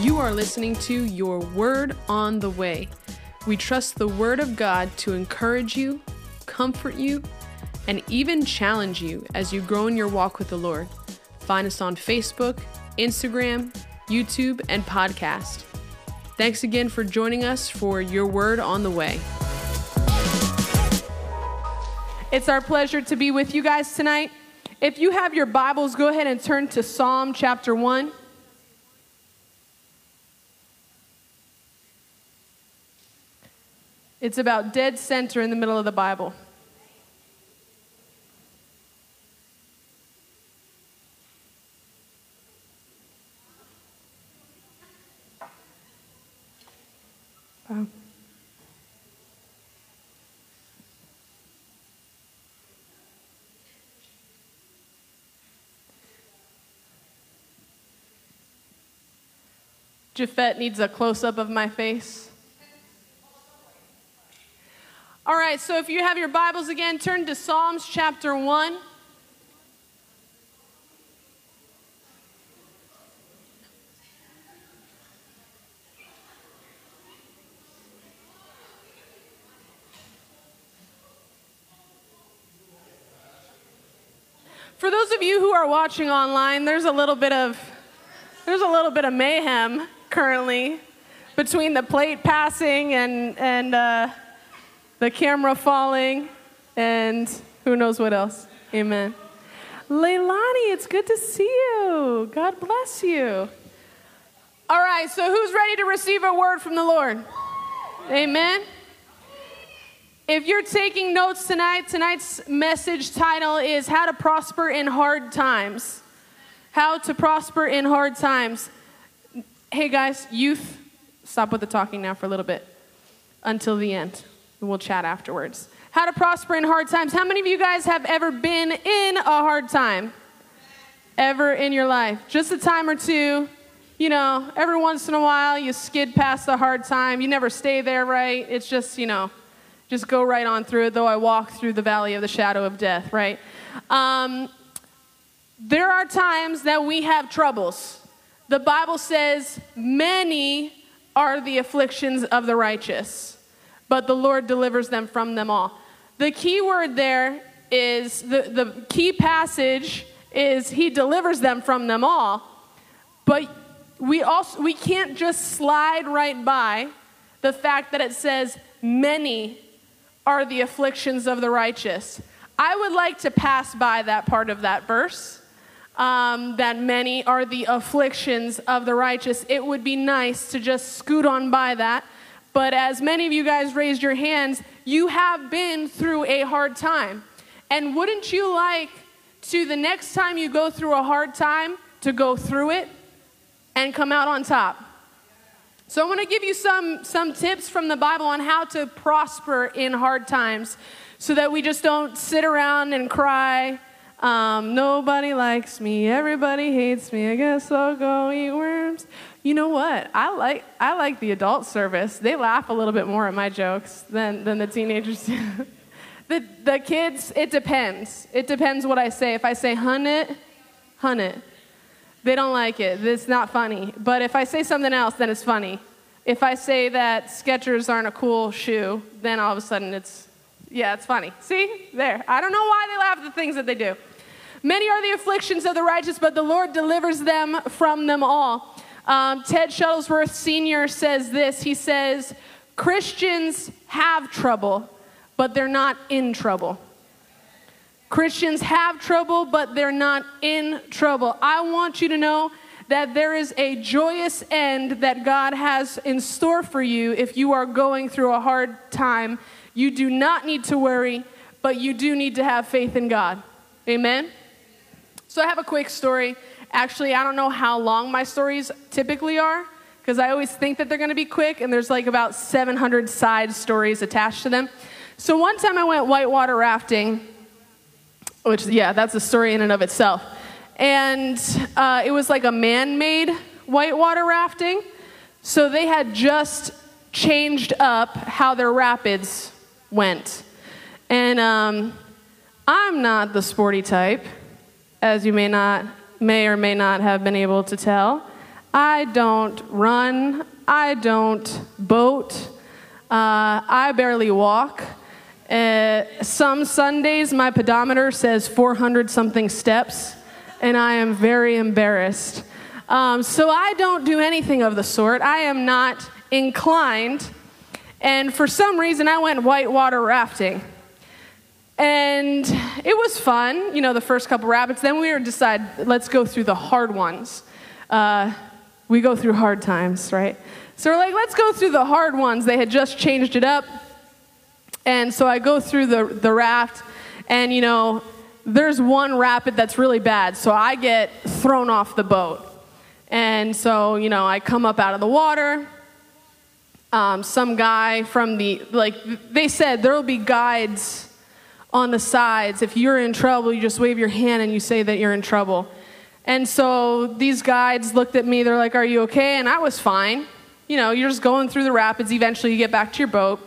You are listening to Your Word on the Way. We trust the Word of God to encourage you, comfort you, and even challenge you as you grow in your walk with the Lord. Find us on Facebook, Instagram, YouTube, and podcast. Thanks again for joining us for Your Word on the Way. It's our pleasure to be with you guys tonight. If you have your Bibles, go ahead and turn to Psalm chapter 1. It's about dead center in the middle of the Bible. Wow. Japhet needs a close up of my face. All right, so if you have your Bibles again, turn to Psalms chapter 1. For those of you who are watching online, there's a little bit of there's a little bit of mayhem currently between the plate passing and and uh, the camera falling and who knows what else. Amen. Leilani, it's good to see you. God bless you. All right, so who's ready to receive a word from the Lord? Amen. If you're taking notes tonight, tonight's message title is How to Prosper in Hard Times. How to Prosper in Hard Times. Hey guys, youth, stop with the talking now for a little bit until the end. We'll chat afterwards. How to prosper in hard times. How many of you guys have ever been in a hard time? Ever in your life? Just a time or two. You know, every once in a while you skid past the hard time. You never stay there, right? It's just, you know, just go right on through it, though I walk through the valley of the shadow of death, right? Um, there are times that we have troubles. The Bible says, many are the afflictions of the righteous, but the Lord delivers them from them all. The key word there is the, the key passage is he delivers them from them all. But we also we can't just slide right by the fact that it says many are the afflictions of the righteous. I would like to pass by that part of that verse. Um, that many are the afflictions of the righteous. It would be nice to just scoot on by that. But as many of you guys raised your hands, you have been through a hard time. And wouldn't you like to, the next time you go through a hard time, to go through it and come out on top? So, I want to give you some, some tips from the Bible on how to prosper in hard times so that we just don't sit around and cry. Um, nobody likes me, everybody hates me. I guess I'll go eat worms. You know what? I like, I like the adult service. They laugh a little bit more at my jokes than, than the teenagers do. the, the kids, it depends. It depends what I say. If I say hun it, hun it. They don't like it. It's not funny. But if I say something else, then it's funny. If I say that Skechers aren't a cool shoe, then all of a sudden it's, yeah, it's funny. See? There. I don't know why they laugh at the things that they do. Many are the afflictions of the righteous, but the Lord delivers them from them all. Um, Ted Shuttlesworth Sr. says this He says, Christians have trouble, but they're not in trouble. Christians have trouble, but they're not in trouble. I want you to know that there is a joyous end that God has in store for you if you are going through a hard time. You do not need to worry, but you do need to have faith in God. Amen? So I have a quick story. Actually, I don't know how long my stories typically are because I always think that they're going to be quick, and there's like about 700 side stories attached to them. So one time I went whitewater rafting which, yeah, that's a story in and of itself. And uh, it was like a man made whitewater rafting. So they had just changed up how their rapids went. And um, I'm not the sporty type, as you may not, may or may not have been able to tell. I don't run. I don't boat. Uh, I barely walk. Uh, some Sundays, my pedometer says 400 something steps, and I am very embarrassed. Um, so I don't do anything of the sort. I am not inclined. And for some reason, I went whitewater rafting. And it was fun, you know, the first couple rapids. Then we were decide, let's go through the hard ones. Uh, we go through hard times, right? So we're like, let's go through the hard ones. They had just changed it up. And so I go through the, the raft, and you know, there's one rapid that's really bad. So I get thrown off the boat. And so, you know, I come up out of the water. Um, some guy from the, like, they said there will be guides on the sides. If you're in trouble, you just wave your hand and you say that you're in trouble. And so these guides looked at me, they're like, Are you okay? And I was fine. You know, you're just going through the rapids. Eventually, you get back to your boat.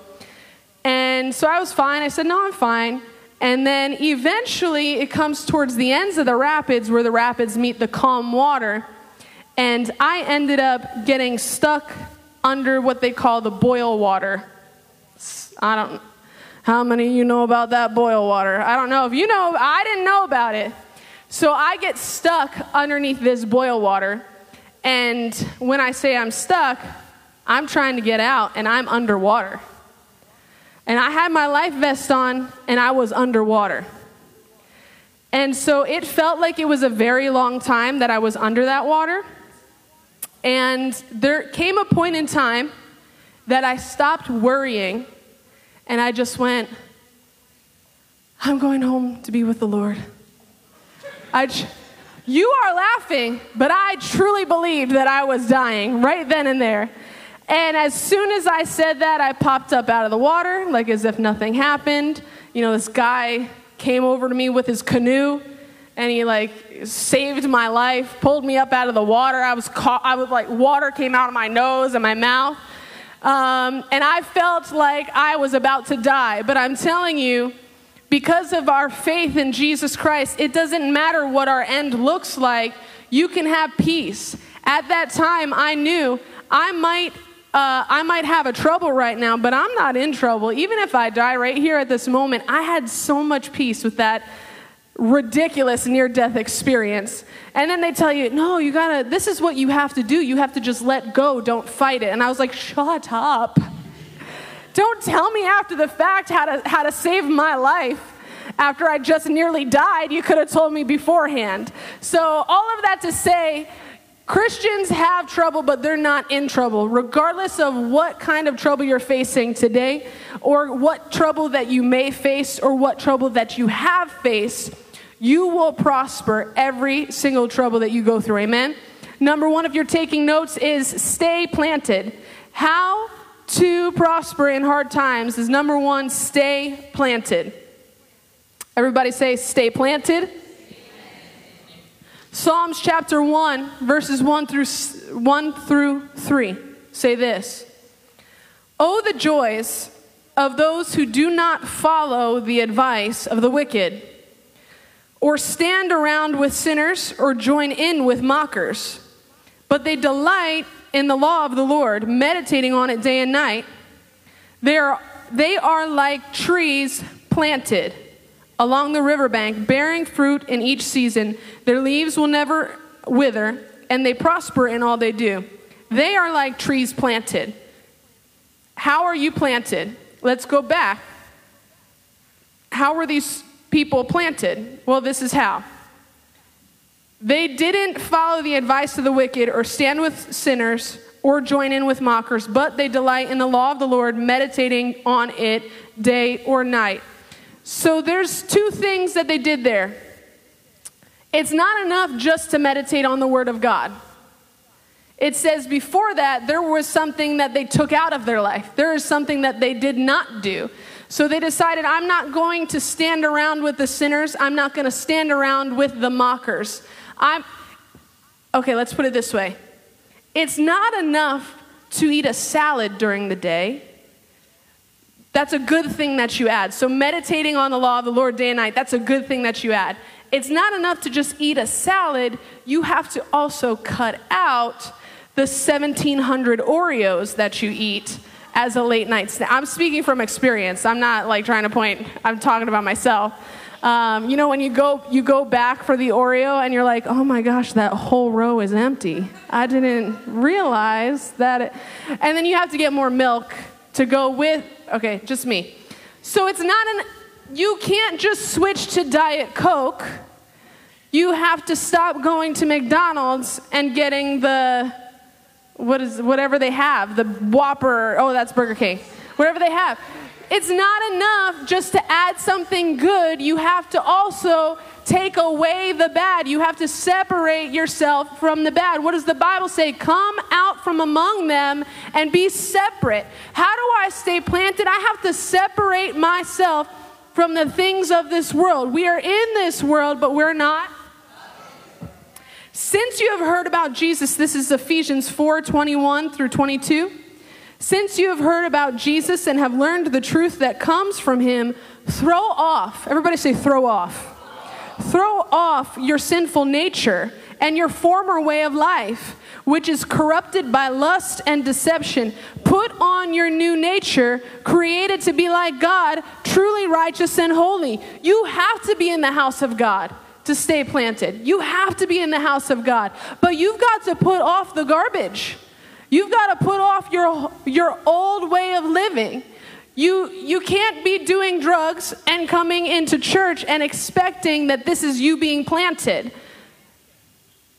And so I was fine. I said, No, I'm fine. And then eventually, it comes towards the ends of the rapids where the rapids meet the calm water. And I ended up getting stuck under what they call the boil water. I don't how many of you know about that boil water? I don't know. If you know, I didn't know about it. So I get stuck underneath this boil water. And when I say I'm stuck, I'm trying to get out and I'm underwater. And I had my life vest on and I was underwater. And so it felt like it was a very long time that I was under that water. And there came a point in time that I stopped worrying and I just went, I'm going home to be with the Lord. I, you are laughing, but I truly believed that I was dying right then and there. And as soon as I said that, I popped up out of the water, like as if nothing happened. You know, this guy came over to me with his canoe and he like saved my life, pulled me up out of the water. I was caught, I was like, water came out of my nose and my mouth. Um, and I felt like I was about to die. But I'm telling you, because of our faith in Jesus Christ, it doesn't matter what our end looks like, you can have peace. At that time, I knew I might. Uh, I might have a trouble right now, but I'm not in trouble. Even if I die right here at this moment, I had so much peace with that ridiculous near death experience. And then they tell you, no, you gotta, this is what you have to do. You have to just let go, don't fight it. And I was like, shut up. Don't tell me after the fact how to, how to save my life. After I just nearly died, you could have told me beforehand. So, all of that to say, Christians have trouble, but they're not in trouble. Regardless of what kind of trouble you're facing today, or what trouble that you may face, or what trouble that you have faced, you will prosper every single trouble that you go through. Amen? Number one, if you're taking notes, is stay planted. How to prosper in hard times is number one, stay planted. Everybody say, stay planted. Psalms chapter 1, verses 1 through, 1 through 3 say this Oh, the joys of those who do not follow the advice of the wicked, or stand around with sinners, or join in with mockers, but they delight in the law of the Lord, meditating on it day and night. They are, they are like trees planted along the riverbank, bearing fruit in each season. Their leaves will never wither, and they prosper in all they do. They are like trees planted. How are you planted? Let's go back. How were these people planted? Well, this is how. They didn't follow the advice of the wicked or stand with sinners or join in with mockers, but they delight in the law of the Lord, meditating on it day or night. So there's two things that they did there. It's not enough just to meditate on the Word of God. It says before that, there was something that they took out of their life. There is something that they did not do. So they decided, I'm not going to stand around with the sinners. I'm not going to stand around with the mockers. I'm, okay, let's put it this way it's not enough to eat a salad during the day that's a good thing that you add. So, meditating on the law of the Lord day and night, that's a good thing that you add. It's not enough to just eat a salad, you have to also cut out the 1700 Oreos that you eat as a late night snack. I'm speaking from experience. I'm not like trying to point, I'm talking about myself. Um, you know, when you go, you go back for the Oreo and you're like, oh my gosh, that whole row is empty. I didn't realize that. It, and then you have to get more milk to go with, okay, just me. So it's not an, you can't just switch to Diet Coke. You have to stop going to McDonald's and getting the, what is, whatever they have, the Whopper, oh, that's Burger King, whatever they have. It's not enough just to add something good. You have to also take away the bad. You have to separate yourself from the bad. What does the Bible say? Come out from among them and be separate. How do I stay planted? I have to separate myself from the things of this world. We are in this world, but we're not. Since you have heard about Jesus, this is Ephesians 4 21 through 22. Since you have heard about Jesus and have learned the truth that comes from him, throw off, everybody say, throw off. Throw off your sinful nature and your former way of life, which is corrupted by lust and deception. Put on your new nature, created to be like God, truly righteous and holy. You have to be in the house of God to stay planted. You have to be in the house of God. But you've got to put off the garbage. You've got to put off your, your old way of living. You, you can't be doing drugs and coming into church and expecting that this is you being planted.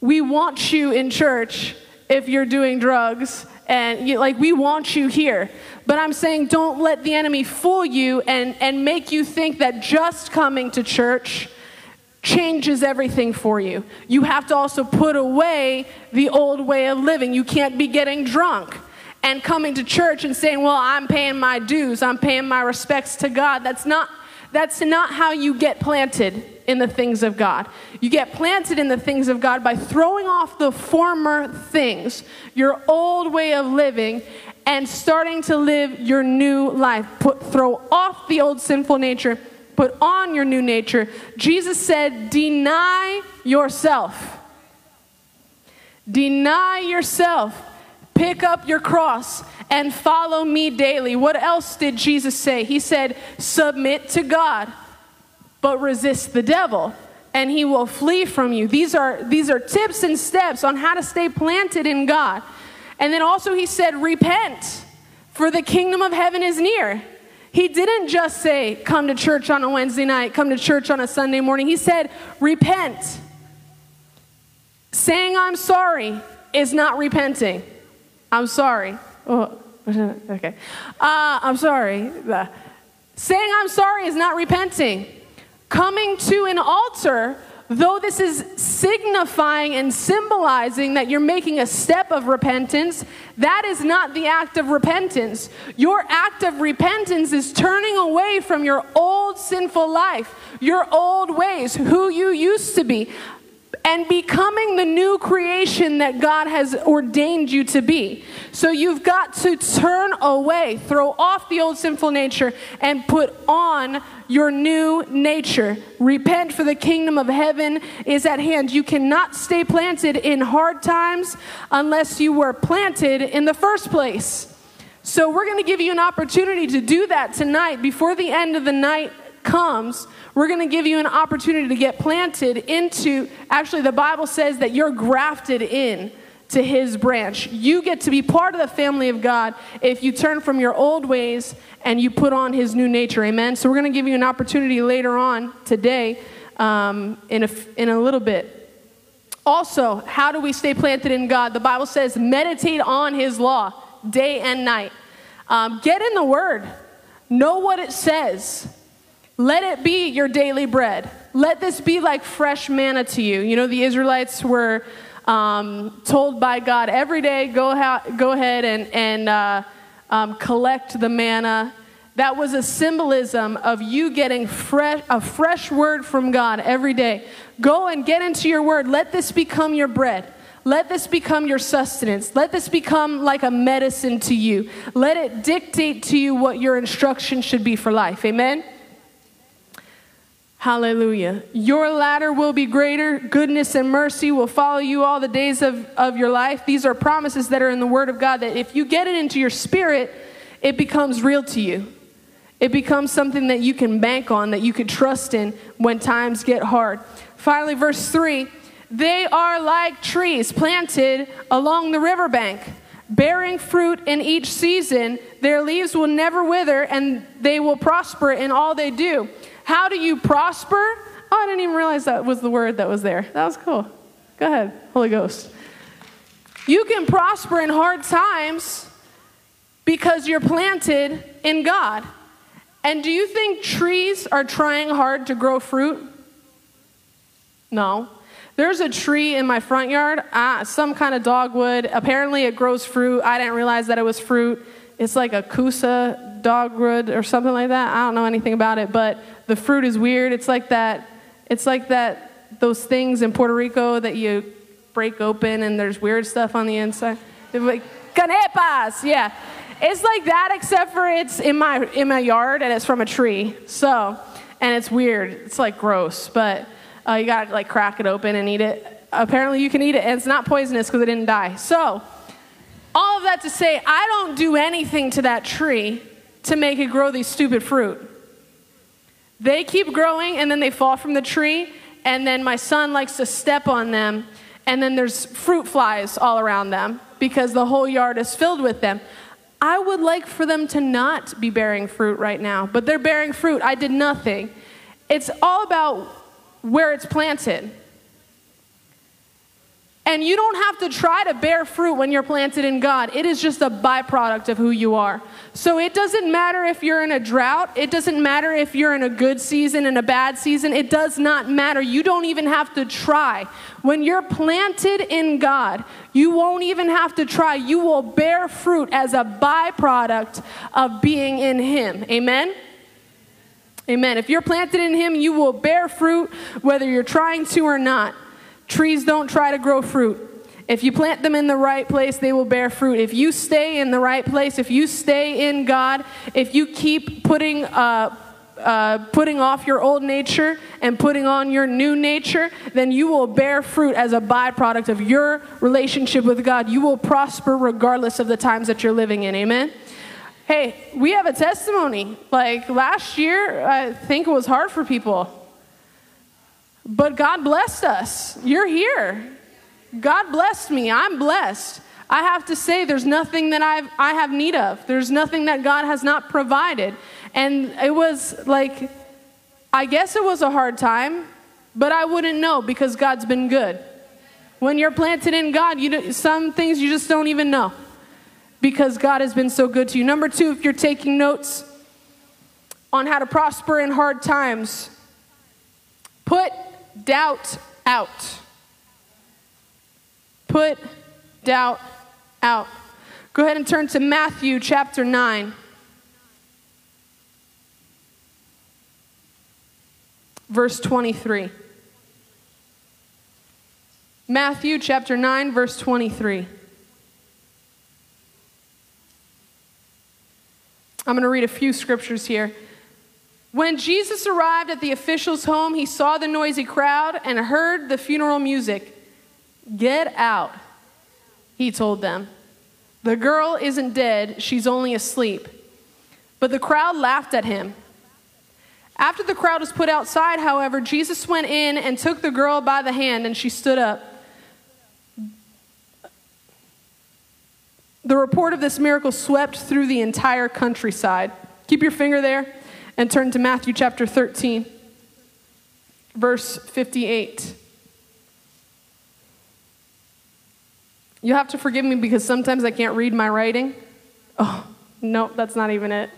We want you in church if you're doing drugs and you, like we want you here but i'm saying don't let the enemy fool you and, and make you think that just coming to church changes everything for you. You have to also put away the old way of living. You can't be getting drunk and coming to church and saying, "Well, I'm paying my dues. I'm paying my respects to God." That's not that's not how you get planted in the things of God. You get planted in the things of God by throwing off the former things, your old way of living, and starting to live your new life. Put throw off the old sinful nature put on your new nature. Jesus said, Deny yourself. Deny yourself. Pick up your cross and follow me daily. What else did Jesus say? He said, Submit to God, but resist the devil, and he will flee from you. These are, these are tips and steps on how to stay planted in God. And then also, he said, Repent, for the kingdom of heaven is near. He didn't just say, come to church on a Wednesday night, come to church on a Sunday morning. He said, repent. Saying I'm sorry is not repenting. I'm sorry. Oh, okay. Uh, I'm sorry. Saying I'm sorry is not repenting. Coming to an altar Though this is signifying and symbolizing that you're making a step of repentance, that is not the act of repentance. Your act of repentance is turning away from your old sinful life, your old ways, who you used to be and becoming the new creation that God has ordained you to be. So you've got to turn away, throw off the old sinful nature, and put on your new nature. Repent, for the kingdom of heaven is at hand. You cannot stay planted in hard times unless you were planted in the first place. So, we're going to give you an opportunity to do that tonight before the end of the night comes we're going to give you an opportunity to get planted into, actually, the Bible says that you're grafted in to his branch. You get to be part of the family of God if you turn from your old ways and you put on his new nature. Amen. So we're going to give you an opportunity later on today um, in, a, in a little bit. Also, how do we stay planted in God? The Bible says meditate on his law day and night. Um, get in the word, know what it says. Let it be your daily bread. Let this be like fresh manna to you. You know, the Israelites were um, told by God every day, go, ha- go ahead and, and uh, um, collect the manna. That was a symbolism of you getting fresh, a fresh word from God every day. Go and get into your word. Let this become your bread. Let this become your sustenance. Let this become like a medicine to you. Let it dictate to you what your instruction should be for life. Amen? Hallelujah. Your latter will be greater. Goodness and mercy will follow you all the days of, of your life. These are promises that are in the Word of God that if you get it into your spirit, it becomes real to you. It becomes something that you can bank on, that you can trust in when times get hard. Finally, verse 3 they are like trees planted along the riverbank, bearing fruit in each season. Their leaves will never wither, and they will prosper in all they do. How do you prosper? Oh, I didn't even realize that was the word that was there. That was cool. Go ahead, Holy Ghost. You can prosper in hard times because you're planted in God. And do you think trees are trying hard to grow fruit? No. There's a tree in my front yard, uh, some kind of dogwood. Apparently, it grows fruit. I didn't realize that it was fruit. It's like a Kousa dogwood or something like that. I don't know anything about it, but the fruit is weird. It's like that. It's like that. Those things in Puerto Rico that you break open and there's weird stuff on the inside. They're like quenepas, yeah. It's like that, except for it's in my in my yard and it's from a tree. So, and it's weird. It's like gross, but uh, you gotta like crack it open and eat it. Apparently, you can eat it, and it's not poisonous because it didn't die. So, all of that to say, I don't do anything to that tree to make it grow these stupid fruit. They keep growing and then they fall from the tree, and then my son likes to step on them, and then there's fruit flies all around them because the whole yard is filled with them. I would like for them to not be bearing fruit right now, but they're bearing fruit. I did nothing. It's all about where it's planted. And you don't have to try to bear fruit when you're planted in God. It is just a byproduct of who you are. So it doesn't matter if you're in a drought. It doesn't matter if you're in a good season and a bad season. It does not matter. You don't even have to try. When you're planted in God, you won't even have to try. You will bear fruit as a byproduct of being in Him. Amen? Amen. If you're planted in Him, you will bear fruit whether you're trying to or not. Trees don't try to grow fruit. If you plant them in the right place, they will bear fruit. If you stay in the right place, if you stay in God, if you keep putting, uh, uh, putting off your old nature and putting on your new nature, then you will bear fruit as a byproduct of your relationship with God. You will prosper regardless of the times that you're living in. Amen? Hey, we have a testimony. Like last year, I think it was hard for people. But God blessed us. You're here. God blessed me. I'm blessed. I have to say, there's nothing that I've, I have need of. There's nothing that God has not provided. And it was like, I guess it was a hard time, but I wouldn't know because God's been good. When you're planted in God, you some things you just don't even know because God has been so good to you. Number two, if you're taking notes on how to prosper in hard times, put doubt out. Put doubt out. Go ahead and turn to Matthew chapter 9. Verse 23. Matthew chapter 9, verse 23. I'm going to read a few scriptures here. When Jesus arrived at the official's home, he saw the noisy crowd and heard the funeral music. Get out, he told them. The girl isn't dead, she's only asleep. But the crowd laughed at him. After the crowd was put outside, however, Jesus went in and took the girl by the hand, and she stood up. The report of this miracle swept through the entire countryside. Keep your finger there and turn to Matthew chapter 13, verse 58. You have to forgive me because sometimes I can't read my writing. Oh, no, that's not even it.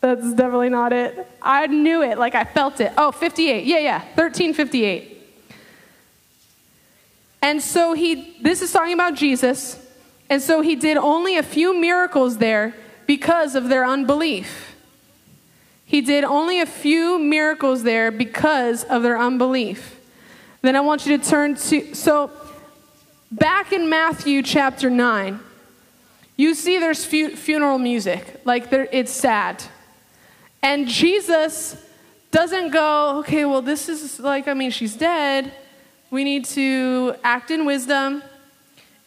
That's definitely not it. I knew it, like I felt it. Oh, 58. Yeah, yeah, 1358. And so he, this is talking about Jesus. And so he did only a few miracles there because of their unbelief. He did only a few miracles there because of their unbelief. Then I want you to turn to, so back in Matthew chapter 9, you see there's fu- funeral music, like it's sad. And Jesus doesn't go, okay, well, this is like, I mean, she's dead. We need to act in wisdom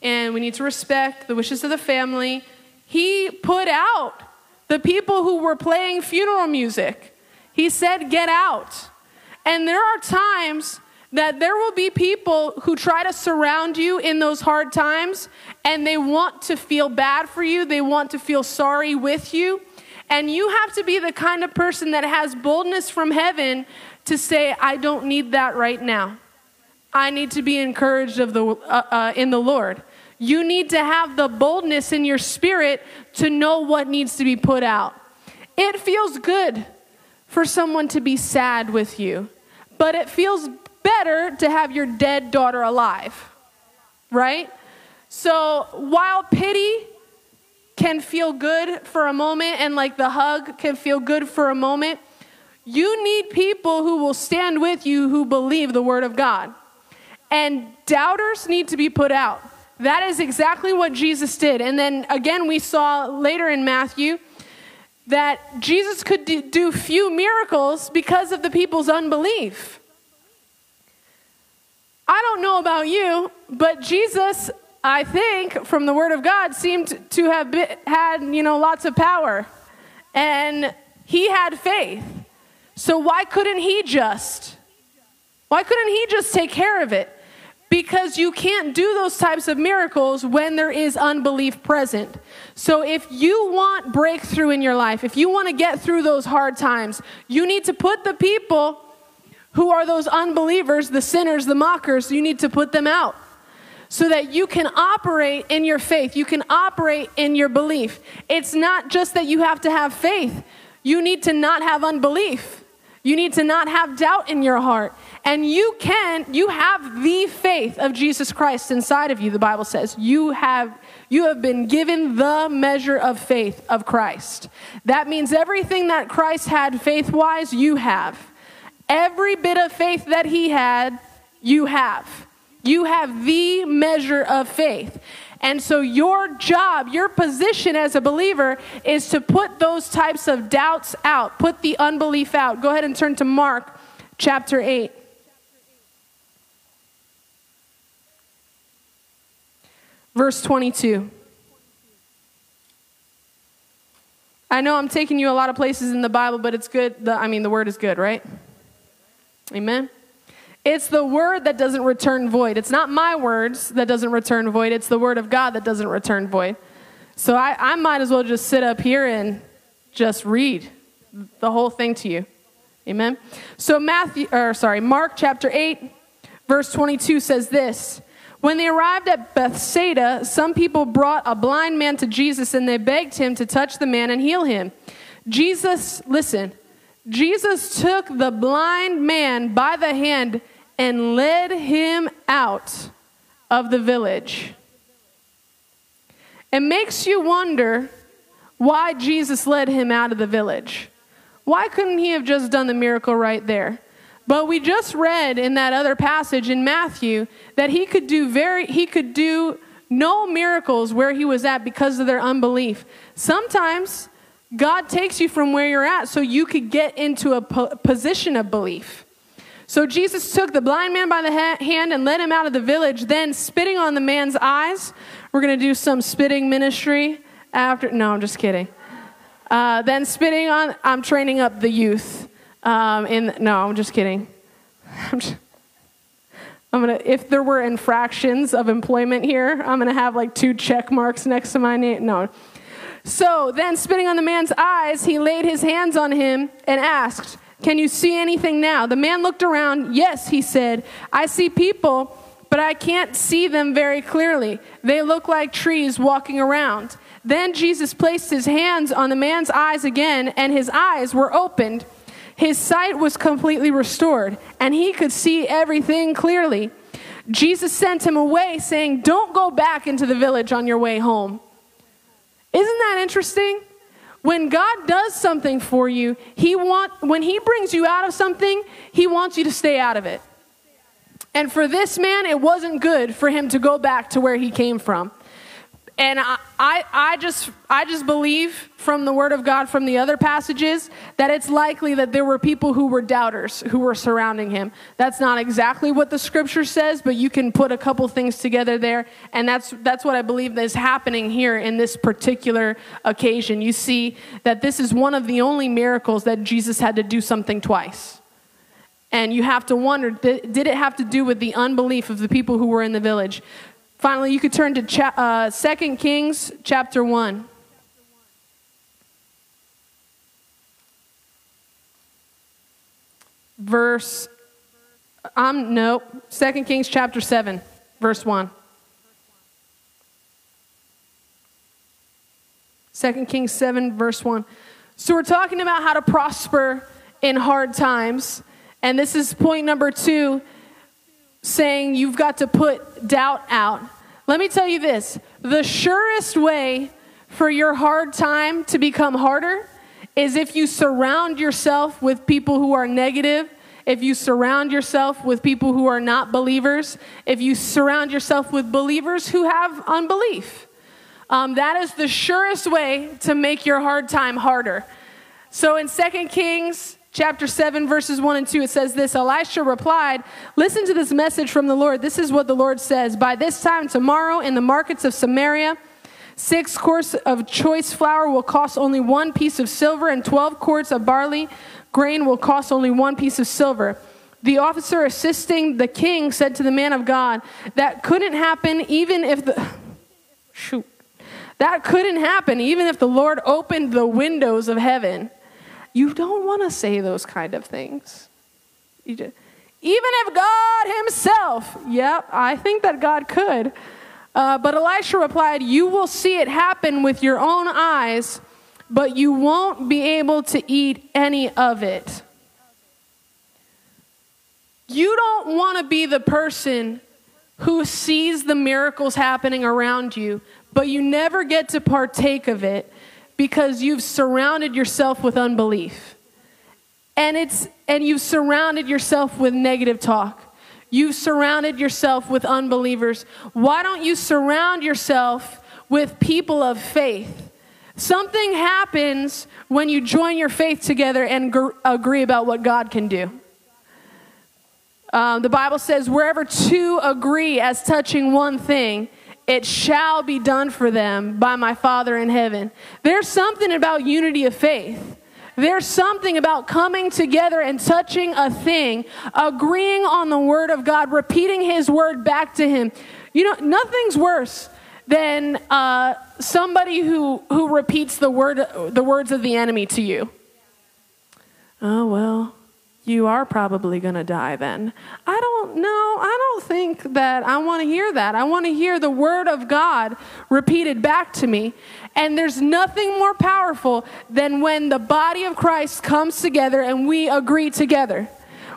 and we need to respect the wishes of the family. He put out the people who were playing funeral music. He said, get out. And there are times that there will be people who try to surround you in those hard times and they want to feel bad for you, they want to feel sorry with you. And you have to be the kind of person that has boldness from heaven to say, I don't need that right now. I need to be encouraged of the, uh, uh, in the Lord. You need to have the boldness in your spirit to know what needs to be put out. It feels good for someone to be sad with you, but it feels better to have your dead daughter alive, right? So while pity can feel good for a moment and like the hug can feel good for a moment, you need people who will stand with you who believe the word of God. And doubters need to be put out. That is exactly what Jesus did. And then again, we saw later in Matthew that Jesus could do few miracles because of the people's unbelief. I don't know about you, but Jesus, I think, from the Word of God, seemed to have been, had, you know, lots of power. And he had faith. So why couldn't he just? Why couldn't he just take care of it? Because you can't do those types of miracles when there is unbelief present. So if you want breakthrough in your life, if you want to get through those hard times, you need to put the people who are those unbelievers, the sinners, the mockers? You need to put them out so that you can operate in your faith. You can operate in your belief. It's not just that you have to have faith, you need to not have unbelief. You need to not have doubt in your heart. And you can, you have the faith of Jesus Christ inside of you, the Bible says. You have you have been given the measure of faith of Christ. That means everything that Christ had faith wise, you have. Every bit of faith that he had, you have. You have the measure of faith. And so, your job, your position as a believer is to put those types of doubts out, put the unbelief out. Go ahead and turn to Mark chapter 8. Verse 22. I know I'm taking you a lot of places in the Bible, but it's good. The, I mean, the word is good, right? Amen. It's the word that doesn't return void. It's not my words that doesn't return void. It's the word of God that doesn't return void. So I, I might as well just sit up here and just read the whole thing to you. Amen. So Matthew or sorry, Mark chapter 8 verse 22 says this. When they arrived at Bethsaida, some people brought a blind man to Jesus and they begged him to touch the man and heal him. Jesus, listen, Jesus took the blind man by the hand and led him out of the village. It makes you wonder why Jesus led him out of the village. Why couldn't he have just done the miracle right there? But we just read in that other passage in Matthew that he could do very he could do no miracles where he was at because of their unbelief. Sometimes God takes you from where you're at so you could get into a po- position of belief. So Jesus took the blind man by the ha- hand and led him out of the village. Then, spitting on the man's eyes, we're going to do some spitting ministry after. No, I'm just kidding. Uh, then, spitting on, I'm training up the youth. Um, in, no, I'm just kidding. I'm, just, I'm gonna. If there were infractions of employment here, I'm gonna have like two check marks next to my name. No. So then, spitting on the man's eyes, he laid his hands on him and asked, Can you see anything now? The man looked around. Yes, he said, I see people, but I can't see them very clearly. They look like trees walking around. Then Jesus placed his hands on the man's eyes again, and his eyes were opened. His sight was completely restored, and he could see everything clearly. Jesus sent him away, saying, Don't go back into the village on your way home. Isn't that interesting? When God does something for you, he want, when he brings you out of something, he wants you to stay out of it. And for this man, it wasn't good for him to go back to where he came from. And I, I, I, just I just believe from the word of God from the other passages that it's likely that there were people who were doubters who were surrounding him. That's not exactly what the scripture says, but you can put a couple things together there, and that's that's what I believe is happening here in this particular occasion. You see that this is one of the only miracles that Jesus had to do something twice. And you have to wonder did it have to do with the unbelief of the people who were in the village? Finally, you could turn to cha- uh, 2 Kings chapter 1. Verse, um, no, 2 Kings chapter 7, verse 1. 2 Kings 7, verse 1. So we're talking about how to prosper in hard times. And this is point number two saying you've got to put doubt out. Let me tell you this the surest way for your hard time to become harder is if you surround yourself with people who are negative, if you surround yourself with people who are not believers, if you surround yourself with believers who have unbelief. Um, that is the surest way to make your hard time harder. So in 2 Kings chapter 7, verses 1 and 2, it says this Elisha replied, Listen to this message from the Lord. This is what the Lord says By this time tomorrow, in the markets of Samaria, six quarts of choice flour will cost only one piece of silver, and 12 quarts of barley grain will cost only one piece of silver. The officer assisting the king said to the man of God, That couldn't happen even if the. Shoot. That couldn't happen even if the Lord opened the windows of heaven you don't want to say those kind of things. Just, even if God Himself, yep, I think that God could. Uh, but Elisha replied, You will see it happen with your own eyes, but you won't be able to eat any of it. You don't want to be the person who sees the miracles happening around you, but you never get to partake of it because you've surrounded yourself with unbelief. And it's and you've surrounded yourself with negative talk. You've surrounded yourself with unbelievers. Why don't you surround yourself with people of faith? Something happens when you join your faith together and gr- agree about what God can do. Um, the Bible says, wherever two agree as touching one thing, it shall be done for them by my Father in heaven. There's something about unity of faith. There's something about coming together and touching a thing, agreeing on the word of God, repeating his word back to him. You know, nothing's worse than uh, somebody who, who repeats the, word, the words of the enemy to you. Oh, well, you are probably going to die then. I don't know. I don't think that I want to hear that. I want to hear the word of God repeated back to me. And there's nothing more powerful than when the body of Christ comes together and we agree together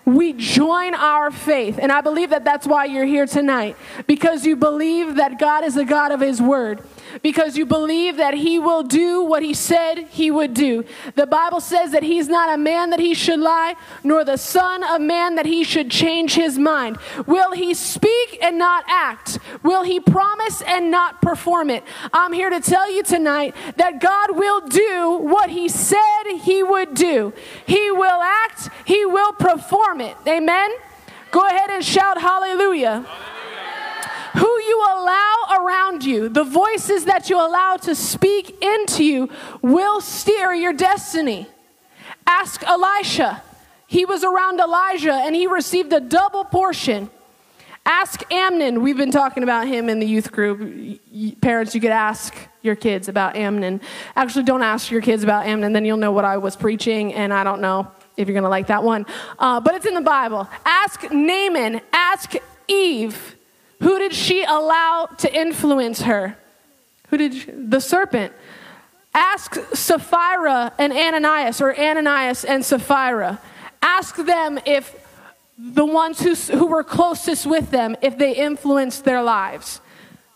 we join our faith. And I believe that that's why you're here tonight, because you believe that God is the God of His Word because you believe that he will do what he said he would do. The Bible says that he's not a man that he should lie, nor the son of man that he should change his mind. Will he speak and not act? Will he promise and not perform it? I'm here to tell you tonight that God will do what he said he would do. He will act, he will perform it. Amen. Go ahead and shout hallelujah. hallelujah who you allow around you, the voices that you allow to speak into you, will steer your destiny. Ask Elisha. He was around Elijah and he received a double portion. Ask Amnon. We've been talking about him in the youth group. Parents, you could ask your kids about Amnon. Actually, don't ask your kids about Amnon, then you'll know what I was preaching, and I don't know if you're going to like that one. Uh, but it's in the Bible. Ask Naaman. Ask Eve. Who did she allow to influence her? Who did she, the serpent? Ask Sapphira and Ananias, or Ananias and Sapphira. Ask them if the ones who, who were closest with them, if they influenced their lives.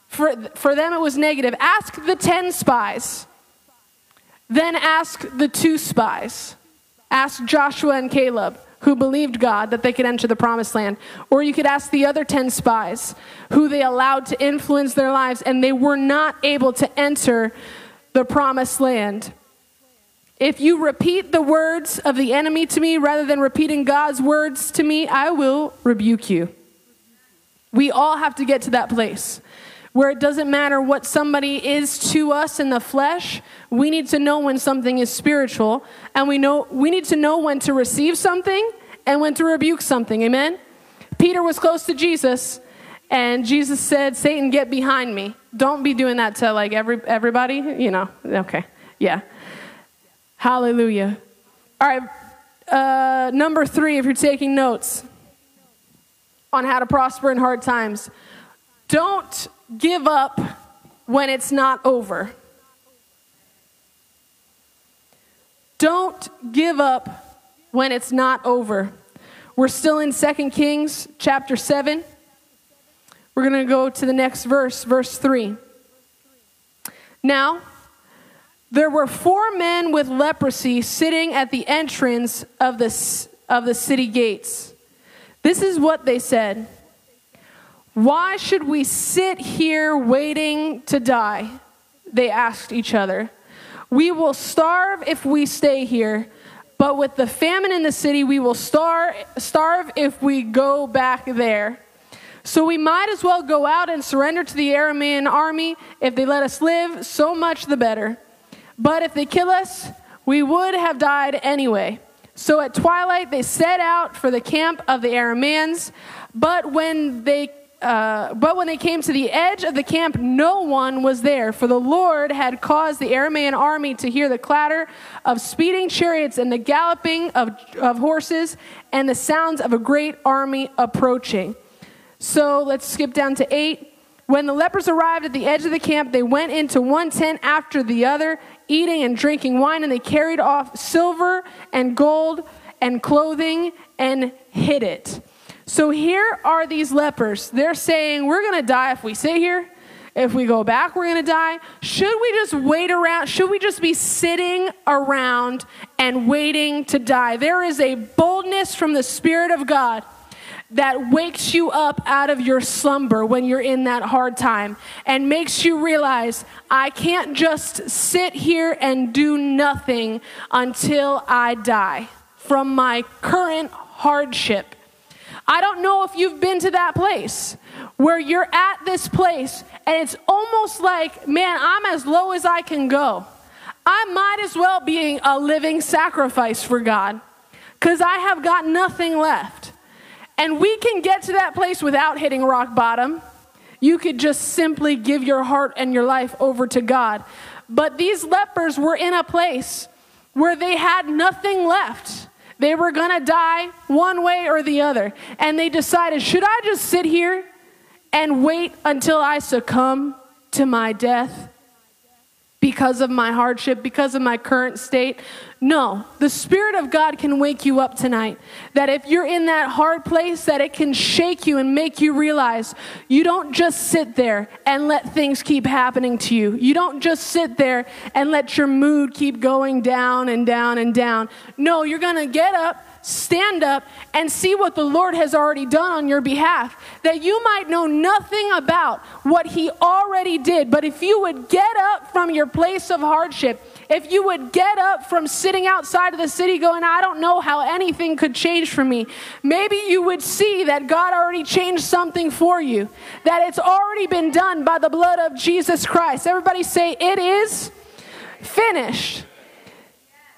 For, for them, it was negative. Ask the 10 spies. Then ask the two spies. Ask Joshua and Caleb. Who believed God that they could enter the promised land. Or you could ask the other 10 spies who they allowed to influence their lives and they were not able to enter the promised land. If you repeat the words of the enemy to me rather than repeating God's words to me, I will rebuke you. We all have to get to that place where it doesn't matter what somebody is to us in the flesh. We need to know when something is spiritual, and we know we need to know when to receive something and when to rebuke something. Amen. Peter was close to Jesus, and Jesus said, "Satan, get behind me." Don't be doing that to like every everybody, you know. Okay. Yeah. Hallelujah. All right. Uh, number three, if you're taking notes on how to prosper in hard times, don't give up when it's not over. Don't give up when it's not over. We're still in 2 Kings chapter 7. We're going to go to the next verse, verse 3. Now, there were four men with leprosy sitting at the entrance of the, of the city gates. This is what they said Why should we sit here waiting to die? They asked each other. We will starve if we stay here, but with the famine in the city, we will star- starve if we go back there. So we might as well go out and surrender to the Aramean army. If they let us live, so much the better. But if they kill us, we would have died anyway. So at twilight, they set out for the camp of the Arameans. But when they uh, but when they came to the edge of the camp, no one was there, for the Lord had caused the Aramean army to hear the clatter of speeding chariots and the galloping of, of horses and the sounds of a great army approaching. So let's skip down to 8. When the lepers arrived at the edge of the camp, they went into one tent after the other, eating and drinking wine, and they carried off silver and gold and clothing and hid it. So here are these lepers. They're saying, We're going to die if we sit here. If we go back, we're going to die. Should we just wait around? Should we just be sitting around and waiting to die? There is a boldness from the Spirit of God that wakes you up out of your slumber when you're in that hard time and makes you realize I can't just sit here and do nothing until I die from my current hardship. I don't know if you've been to that place where you're at this place and it's almost like, man, I'm as low as I can go. I might as well be a living sacrifice for God because I have got nothing left. And we can get to that place without hitting rock bottom. You could just simply give your heart and your life over to God. But these lepers were in a place where they had nothing left. They were going to die one way or the other. And they decided, should I just sit here and wait until I succumb to my death? Because of my hardship, because of my current state. No, the Spirit of God can wake you up tonight. That if you're in that hard place, that it can shake you and make you realize you don't just sit there and let things keep happening to you. You don't just sit there and let your mood keep going down and down and down. No, you're going to get up stand up and see what the Lord has already done on your behalf. That you might know nothing about what He already did. But if you would get up from your place of hardship, if you would get up from sitting outside of the city going, I don't know how anything could change for me, maybe you would see that God already changed something for you, that it's already been done by the blood of Jesus Christ. Everybody say, It is finished.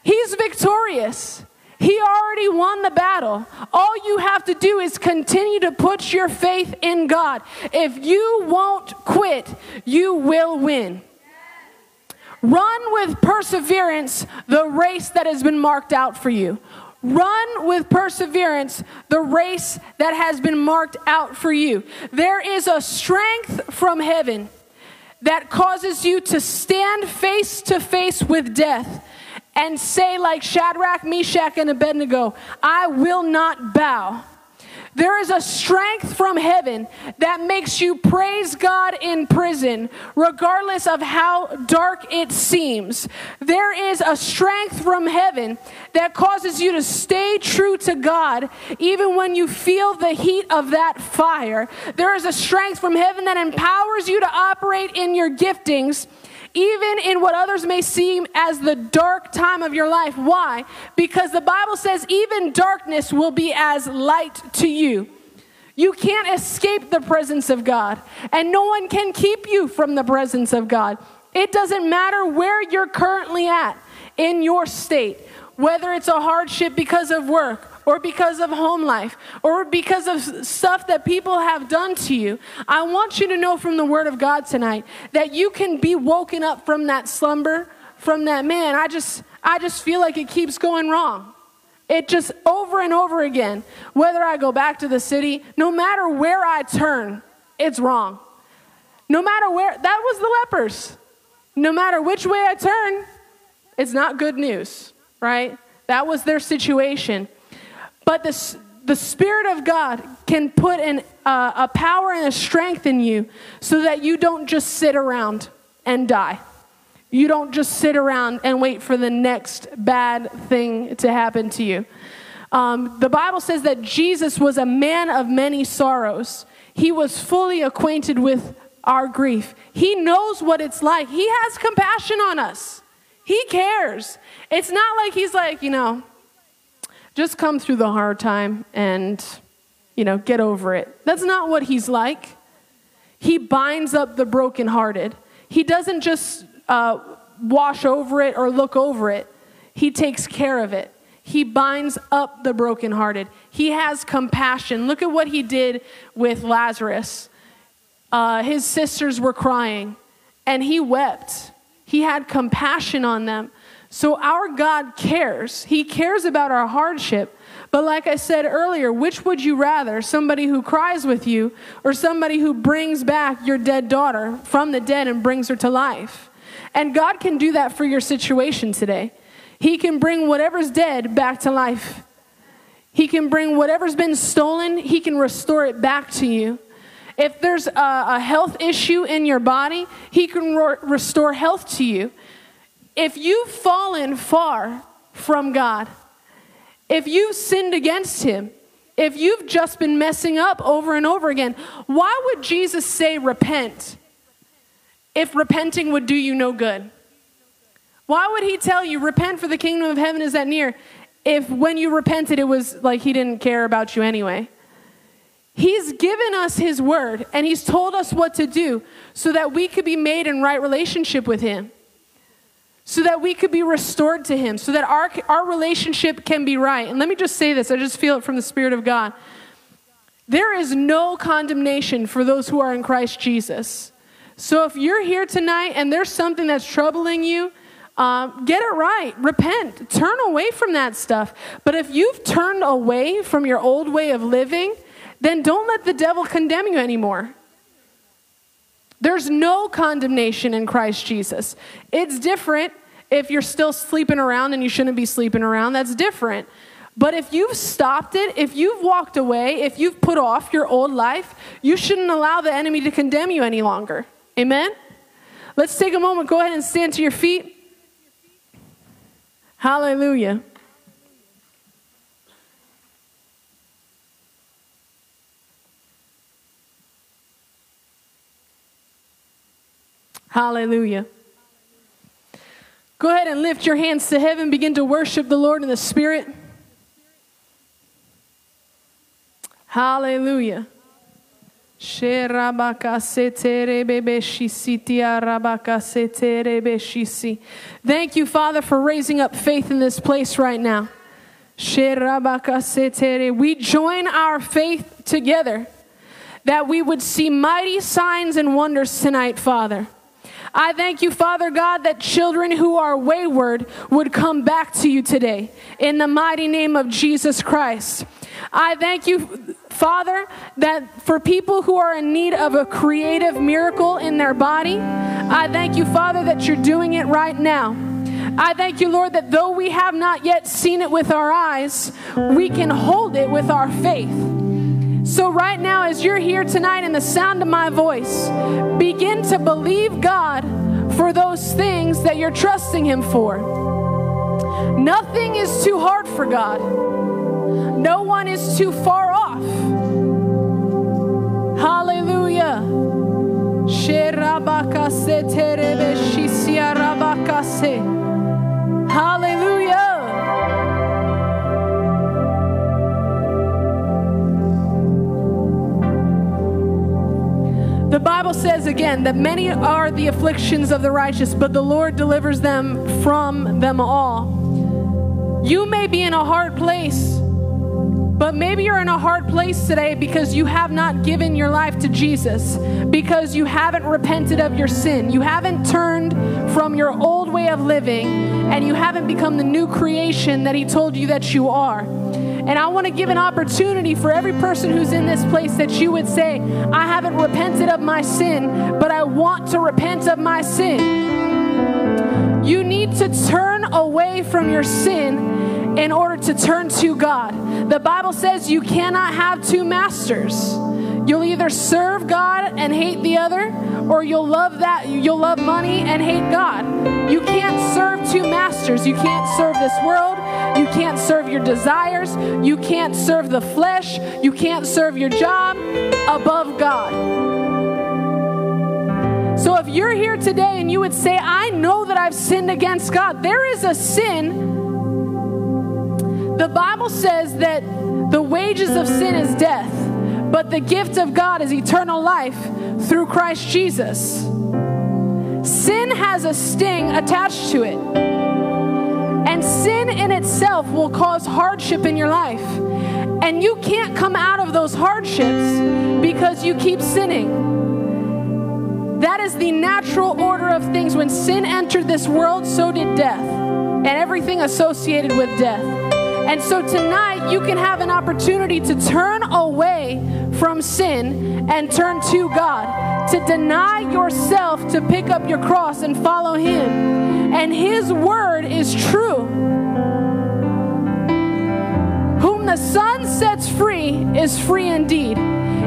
He's victorious. He already won the battle. All you have to do is continue to put your faith in God. If you won't quit, you will win. Run with perseverance the race that has been marked out for you. Run with perseverance the race that has been marked out for you. There is a strength from heaven that causes you to stand face to face with death and say, like Shadrach, Meshach, and Abednego, I will not bow. There is a strength from heaven that makes you praise God in prison, regardless of how dark it seems. There is a strength from heaven that causes you to stay true to God, even when you feel the heat of that fire. There is a strength from heaven that empowers you to operate in your giftings even in what others may seem as the dark time of your life. Why? Because the Bible says even darkness will be as light to you. You can't escape the presence of God, and no one can keep you from the presence of God. It doesn't matter where you're currently at in your state, whether it's a hardship because of work, or because of home life or because of stuff that people have done to you, I want you to know from the Word of God tonight that you can be woken up from that slumber, from that man. I just, I just feel like it keeps going wrong. It just over and over again. Whether I go back to the city, no matter where I turn, it's wrong. No matter where, that was the lepers. No matter which way I turn, it's not good news, right? That was their situation. But the, the Spirit of God can put uh, a power and a strength in you so that you don't just sit around and die. You don't just sit around and wait for the next bad thing to happen to you. Um, the Bible says that Jesus was a man of many sorrows. He was fully acquainted with our grief. He knows what it's like. He has compassion on us. He cares. It's not like he's like, you know, just come through the hard time and, you know, get over it. That's not what he's like. He binds up the brokenhearted. He doesn't just uh, wash over it or look over it, he takes care of it. He binds up the brokenhearted. He has compassion. Look at what he did with Lazarus. Uh, his sisters were crying, and he wept. He had compassion on them. So our God cares. He cares about our hardship. But like I said earlier, which would you rather? Somebody who cries with you or somebody who brings back your dead daughter from the dead and brings her to life? And God can do that for your situation today. He can bring whatever's dead back to life. He can bring whatever's been stolen, He can restore it back to you. If there's a, a health issue in your body, He can re- restore health to you. If you've fallen far from God, if you've sinned against Him, if you've just been messing up over and over again, why would Jesus say repent if repenting would do you no good? Why would He tell you repent for the kingdom of heaven is at near if when you repented it was like He didn't care about you anyway? He's given us His word and He's told us what to do so that we could be made in right relationship with Him so that we could be restored to Him, so that our, our relationship can be right. And let me just say this I just feel it from the Spirit of God. There is no condemnation for those who are in Christ Jesus. So if you're here tonight and there's something that's troubling you, um, get it right. Repent. Turn away from that stuff. But if you've turned away from your old way of living, then don't let the devil condemn you anymore. There's no condemnation in Christ Jesus. It's different if you're still sleeping around and you shouldn't be sleeping around. That's different. But if you've stopped it, if you've walked away, if you've put off your old life, you shouldn't allow the enemy to condemn you any longer. Amen? Let's take a moment. Go ahead and stand to your feet. Hallelujah. Hallelujah. Go ahead and lift your hands to heaven. Begin to worship the Lord in the Spirit. Hallelujah. Thank you, Father, for raising up faith in this place right now. We join our faith together that we would see mighty signs and wonders tonight, Father. I thank you, Father God, that children who are wayward would come back to you today in the mighty name of Jesus Christ. I thank you, Father, that for people who are in need of a creative miracle in their body, I thank you, Father, that you're doing it right now. I thank you, Lord, that though we have not yet seen it with our eyes, we can hold it with our faith. So, right now, as you're here tonight in the sound of my voice, begin to believe God for those things that you're trusting Him for. Nothing is too hard for God, no one is too far off. Hallelujah. Hallelujah. Bible says again that many are the afflictions of the righteous, but the Lord delivers them from them all. You may be in a hard place, but maybe you're in a hard place today because you have not given your life to Jesus, because you haven't repented of your sin. You haven't turned from your old way of living, and you haven't become the new creation that He told you that you are. And I want to give an opportunity for every person who's in this place that you would say, I haven't repented of my sin, but I want to repent of my sin. You need to turn away from your sin in order to turn to God. The Bible says you cannot have two masters. You'll either serve God and hate the other, or you'll love that you'll love money and hate God. You can't serve two masters. You can't serve this world. You can't serve your desires. You can't serve the flesh. You can't serve your job above God. So if you're here today and you would say, I know that I've sinned against God, there is a sin. The Bible says that the wages of sin is death. But the gift of God is eternal life through Christ Jesus. Sin has a sting attached to it. And sin in itself will cause hardship in your life. And you can't come out of those hardships because you keep sinning. That is the natural order of things. When sin entered this world, so did death, and everything associated with death. And so tonight, you can have an opportunity to turn away from sin and turn to God, to deny yourself, to pick up your cross and follow Him. And His word is true. Whom the Son sets free is free indeed.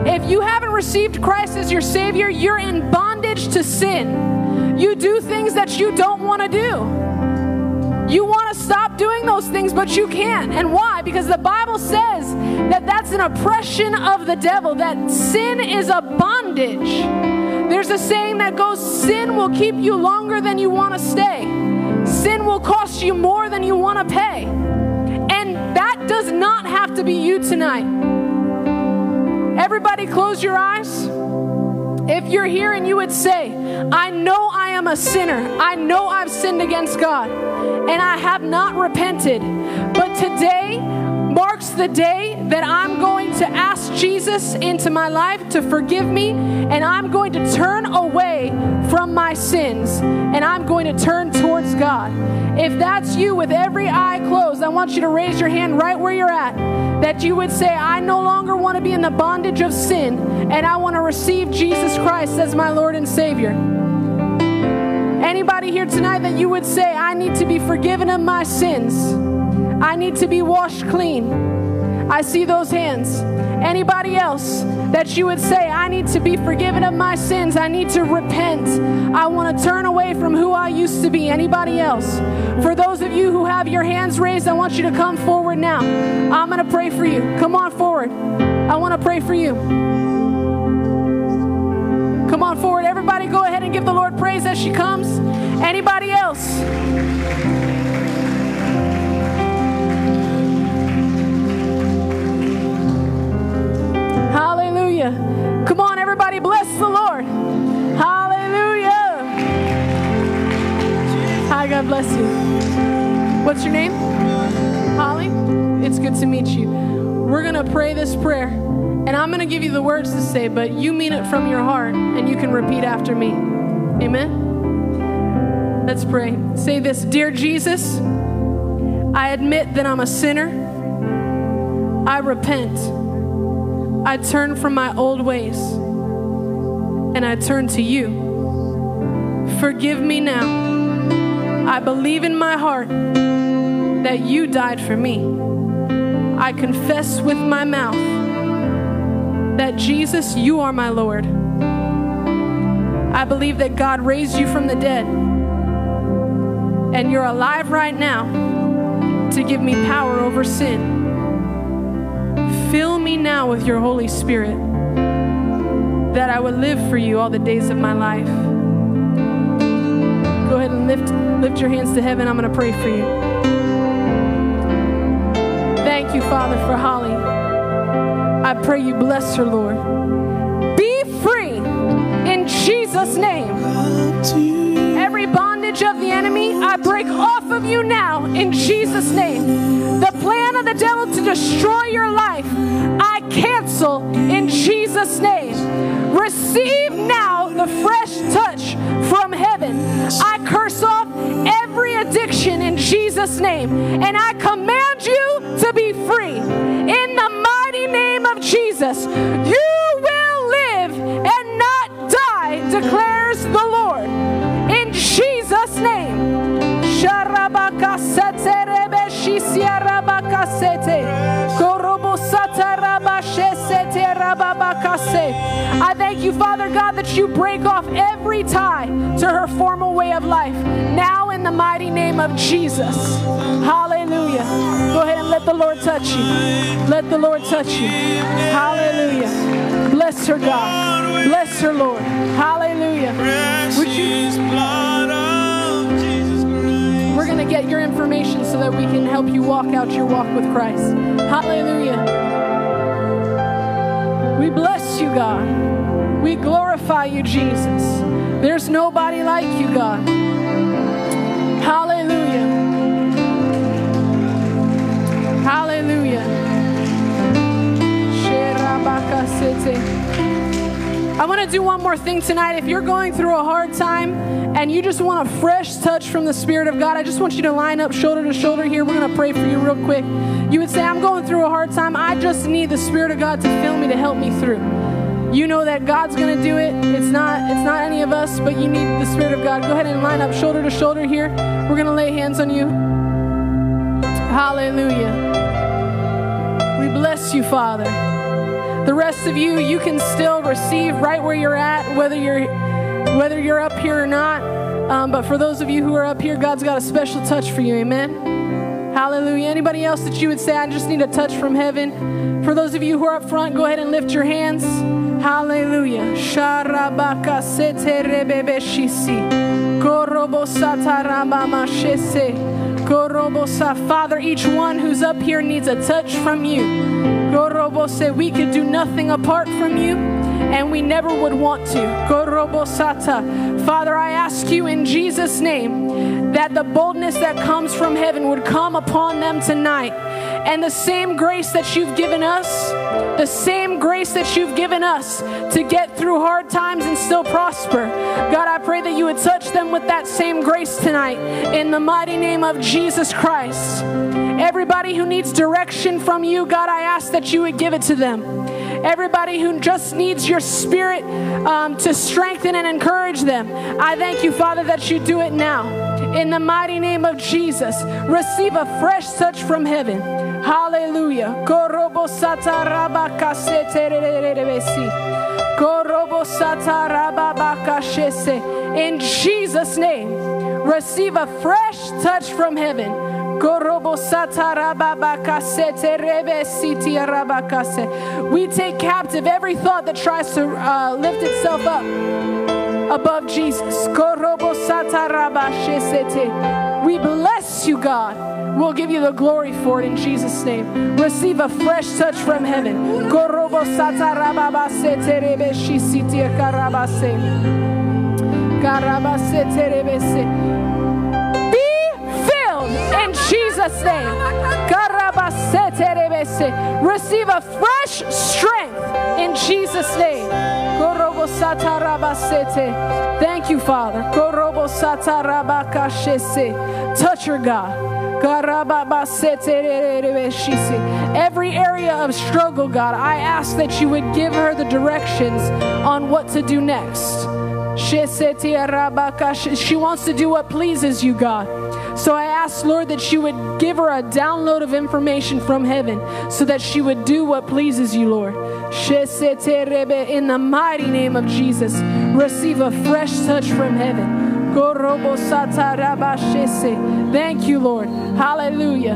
If you haven't received Christ as your Savior, you're in bondage to sin. You do things that you don't want to do. You want to stop doing those things, but you can't. And why? Because the Bible says that that's an oppression of the devil, that sin is a bondage. There's a saying that goes sin will keep you longer than you want to stay, sin will cost you more than you want to pay. And that does not have to be you tonight. Everybody, close your eyes. If you're here and you would say, I know I am a sinner, I know I've sinned against God, and I have not repented, but today marks the day that I'm going to ask Jesus into my life to forgive me, and I'm going to turn away from my sins, and I'm going to turn towards God. If that's you with every eye closed, I want you to raise your hand right where you're at. That you would say, I no longer want to be in the bondage of sin, and I want to receive Jesus Christ as my Lord and Savior. Anybody here tonight that you would say, I need to be forgiven of my sins? I need to be washed clean. I see those hands. Anybody else that you would say, I need to be forgiven of my sins. I need to repent. I want to turn away from who I used to be. Anybody else? For those of you who have your hands raised, I want you to come forward now. I'm going to pray for you. Come on forward. I want to pray for you. Come on forward. Everybody go ahead and give the Lord praise as she comes. Anybody else? Hallelujah. Come on, everybody, bless the Lord. Hallelujah. Hi, God bless you. What's your name? Holly? It's good to meet you. We're going to pray this prayer, and I'm going to give you the words to say, but you mean it from your heart, and you can repeat after me. Amen? Let's pray. Say this Dear Jesus, I admit that I'm a sinner. I repent. I turn from my old ways and I turn to you. Forgive me now. I believe in my heart that you died for me. I confess with my mouth that Jesus, you are my Lord. I believe that God raised you from the dead, and you're alive right now to give me power over sin. Fill me now with your Holy Spirit, that I would live for you all the days of my life. Go ahead and lift, lift your hands to heaven. I'm going to pray for you. Thank you, Father, for Holly. I pray you bless her, Lord. Be free in Jesus' name. Every bondage of the enemy, I break off of you now in Jesus' name. The plan of the devil to destroy your life, I cancel in Jesus' name. Receive now the fresh touch from heaven. I curse off every addiction in Jesus' name, and I command you to be free. In the mighty name of Jesus, you will live and not die, declares I thank you, Father God, that you break off every tie to her former way of life. Now, in the mighty name of Jesus. Hallelujah. Go ahead and let the Lord touch you. Let the Lord touch you. Hallelujah. Bless her, God. Bless her, Lord. Hallelujah. Would you? Get your information so that we can help you walk out your walk with Christ. Hallelujah. We bless you, God. We glorify you, Jesus. There's nobody like you, God. Hallelujah. Hallelujah. I want to do one more thing tonight. If you're going through a hard time and you just want a fresh touch from the Spirit of God, I just want you to line up shoulder to shoulder here. We're going to pray for you real quick. You would say, I'm going through a hard time. I just need the Spirit of God to fill me to help me through. You know that God's going to do it. It's not it's not any of us, but you need the Spirit of God. Go ahead and line up shoulder to shoulder here. We're going to lay hands on you. Hallelujah. We bless you, Father. The rest of you, you can still receive right where you're at, whether you're whether you're up here or not. Um, but for those of you who are up here, God's got a special touch for you. Amen. Hallelujah. Anybody else that you would say, I just need a touch from heaven? For those of you who are up front, go ahead and lift your hands. Hallelujah. Sharabaka Father, each one who's up here needs a touch from you. We could do nothing apart from you, and we never would want to. Father, I ask you in Jesus' name that the boldness that comes from heaven would come upon them tonight. And the same grace that you've given us, the same grace that you've given us to get through hard times and still prosper. God, I pray that you would touch them with that same grace tonight in the mighty name of Jesus Christ. Everybody who needs direction from you, God, I ask that you would give it to them. Everybody who just needs your spirit um, to strengthen and encourage them, I thank you, Father, that you do it now. In the mighty name of Jesus, receive a fresh touch from heaven. Hallelujah. In Jesus' name, receive a fresh touch from heaven. We take captive every thought that tries to uh, lift itself up above Jesus. We bless you, God. We'll give you the glory for it in Jesus' name. Receive a fresh touch from heaven. in Jesus' name. Receive a fresh strength in Jesus' name. Thank you, Father. Touch her, God. Every area of struggle, God, I ask that you would give her the directions on what to do next. She wants to do what pleases you, God. So I ask, Lord, that you would give her a download of information from heaven so that she would do what pleases you, Lord. In the mighty name of Jesus, receive a fresh touch from heaven. Thank you, Lord. Hallelujah.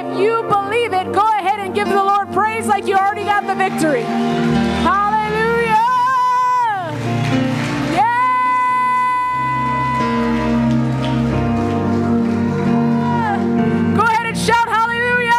you believe it, go ahead and give the Lord praise like you already got the victory. Hallelujah! Yeah! Go ahead and shout hallelujah!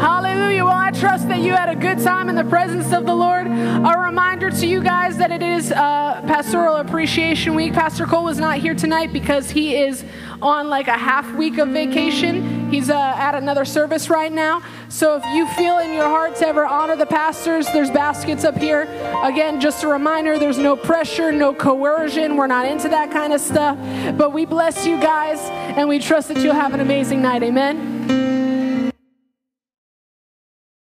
Hallelujah. Well, I trust that you had a good time in the presence of the Lord. A reminder to you guys that it is. Uh, Pastoral Appreciation Week. Pastor Cole was not here tonight because he is on like a half week of vacation. He's uh, at another service right now. So if you feel in your heart to ever honor the pastors, there's baskets up here. Again, just a reminder there's no pressure, no coercion. We're not into that kind of stuff. But we bless you guys and we trust that you'll have an amazing night. Amen.